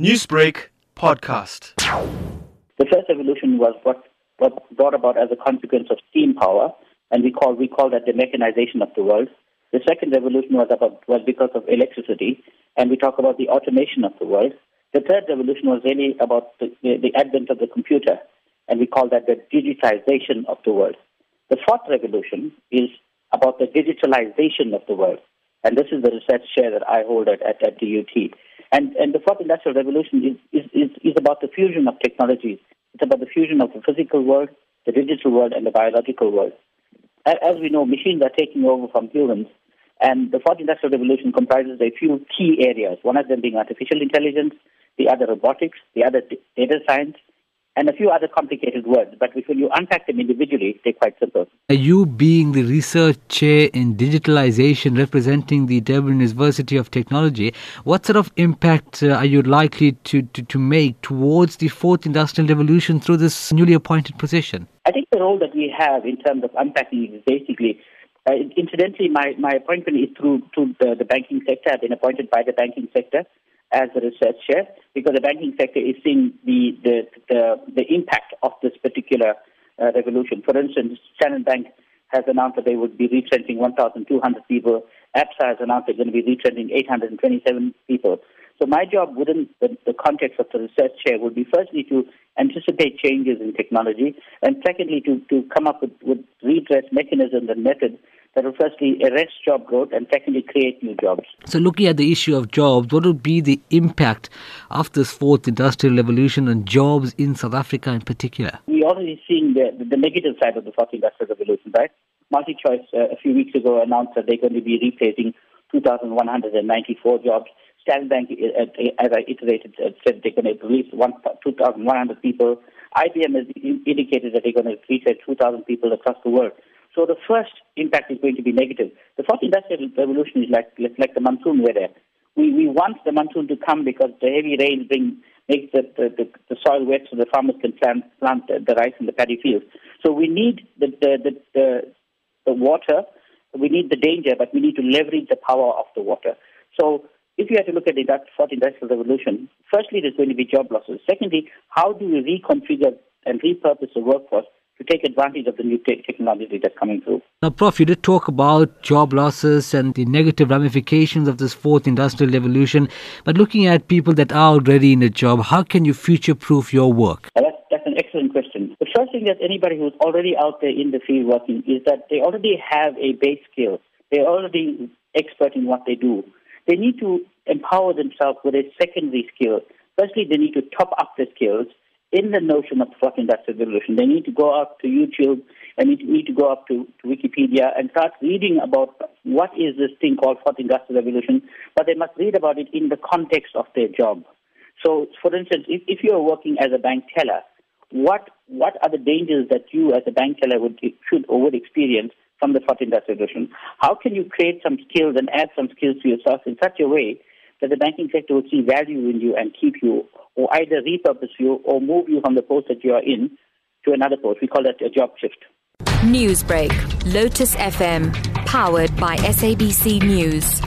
Newsbreak podcast. The first revolution was what, what brought about as a consequence of steam power, and we call we call that the mechanization of the world. The second revolution was about was because of electricity, and we talk about the automation of the world. The third revolution was really about the, the, the advent of the computer, and we call that the digitization of the world. The fourth revolution is about the digitalization of the world. And this is the research chair that I hold at, at, at DUT. And, and the fourth industrial revolution is, is, is, is about the fusion of technologies. It's about the fusion of the physical world, the digital world, and the biological world. As we know, machines are taking over from humans. And the fourth industrial revolution comprises a few key areas, one of them being artificial intelligence, the other robotics, the other data science, and a few other complicated words. But when you unpack them individually, they're quite simple. You being the research chair in digitalization representing the Durban University of Technology, what sort of impact uh, are you likely to, to, to make towards the fourth industrial revolution through this newly appointed position? I think the role that we have in terms of unpacking is basically uh, incidentally, my, my appointment is through, through the, the banking sector. I've been appointed by the banking sector as a research chair because the banking sector is seeing the, the, the, the impact of this particular uh, revolution. For instance, Standard Bank has announced that they would be retrenching 1,200 people. ABSA has announced they're going to be retrenching 827 people. So my job within the, the, context of the research chair would be firstly to anticipate changes in technology, and secondly to, to come up with, with redress mechanisms and methods that will firstly arrest job growth and secondly create new jobs. So, looking at the issue of jobs, what would be the impact of this fourth industrial revolution on jobs in South Africa in particular? We're already seeing the, the, the negative side of the fourth industrial revolution, right? MultiChoice uh, a few weeks ago announced that they're going to be replacing 2,194 jobs. Standard Bank, uh, uh, as I iterated, uh, said they're going to release 2,100 people. IBM has indicated that they're going to replace 2,000 people across the world. So the first impact is going to be negative. The fourth industrial revolution is like like the monsoon weather. We we want the monsoon to come because the heavy rain bring makes the, the, the, soil wet so the farmers can plant plant the, rice in the paddy fields. So we need the the, the the the water. We need the danger, but we need to leverage the power of the water. So if you have to look at the fourth industrial revolution, firstly, there's going to be job losses. Secondly, how do we reconfigure and repurpose the workforce to take advantage of the new te- technology that's coming through. Now, Prof, you did talk about job losses and the negative ramifications of this fourth industrial revolution. But looking at people that are already in a job, how can you future proof your work? Well, that's, that's an excellent question. The first thing that anybody who's already out there in the field working is that they already have a base skill. They're already expert in what they do. They need to empower themselves with a secondary skill. Firstly, they need to top up their skills in the notion of fourth industrial revolution. They need to go up to YouTube and need to, need to go up to, to Wikipedia and start reading about what is this thing called fourth industrial revolution, but they must read about it in the context of their job. So, for instance, if, if you are working as a bank teller, what what are the dangers that you as a bank teller would should or would experience from the fourth industrial revolution? How can you create some skills and add some skills to yourself in such a way that the banking sector would see value in you and keep you or either repurpose you or move you from the post that you are in to another post. We call that a job shift. Newsbreak, Lotus FM, powered by SABC News.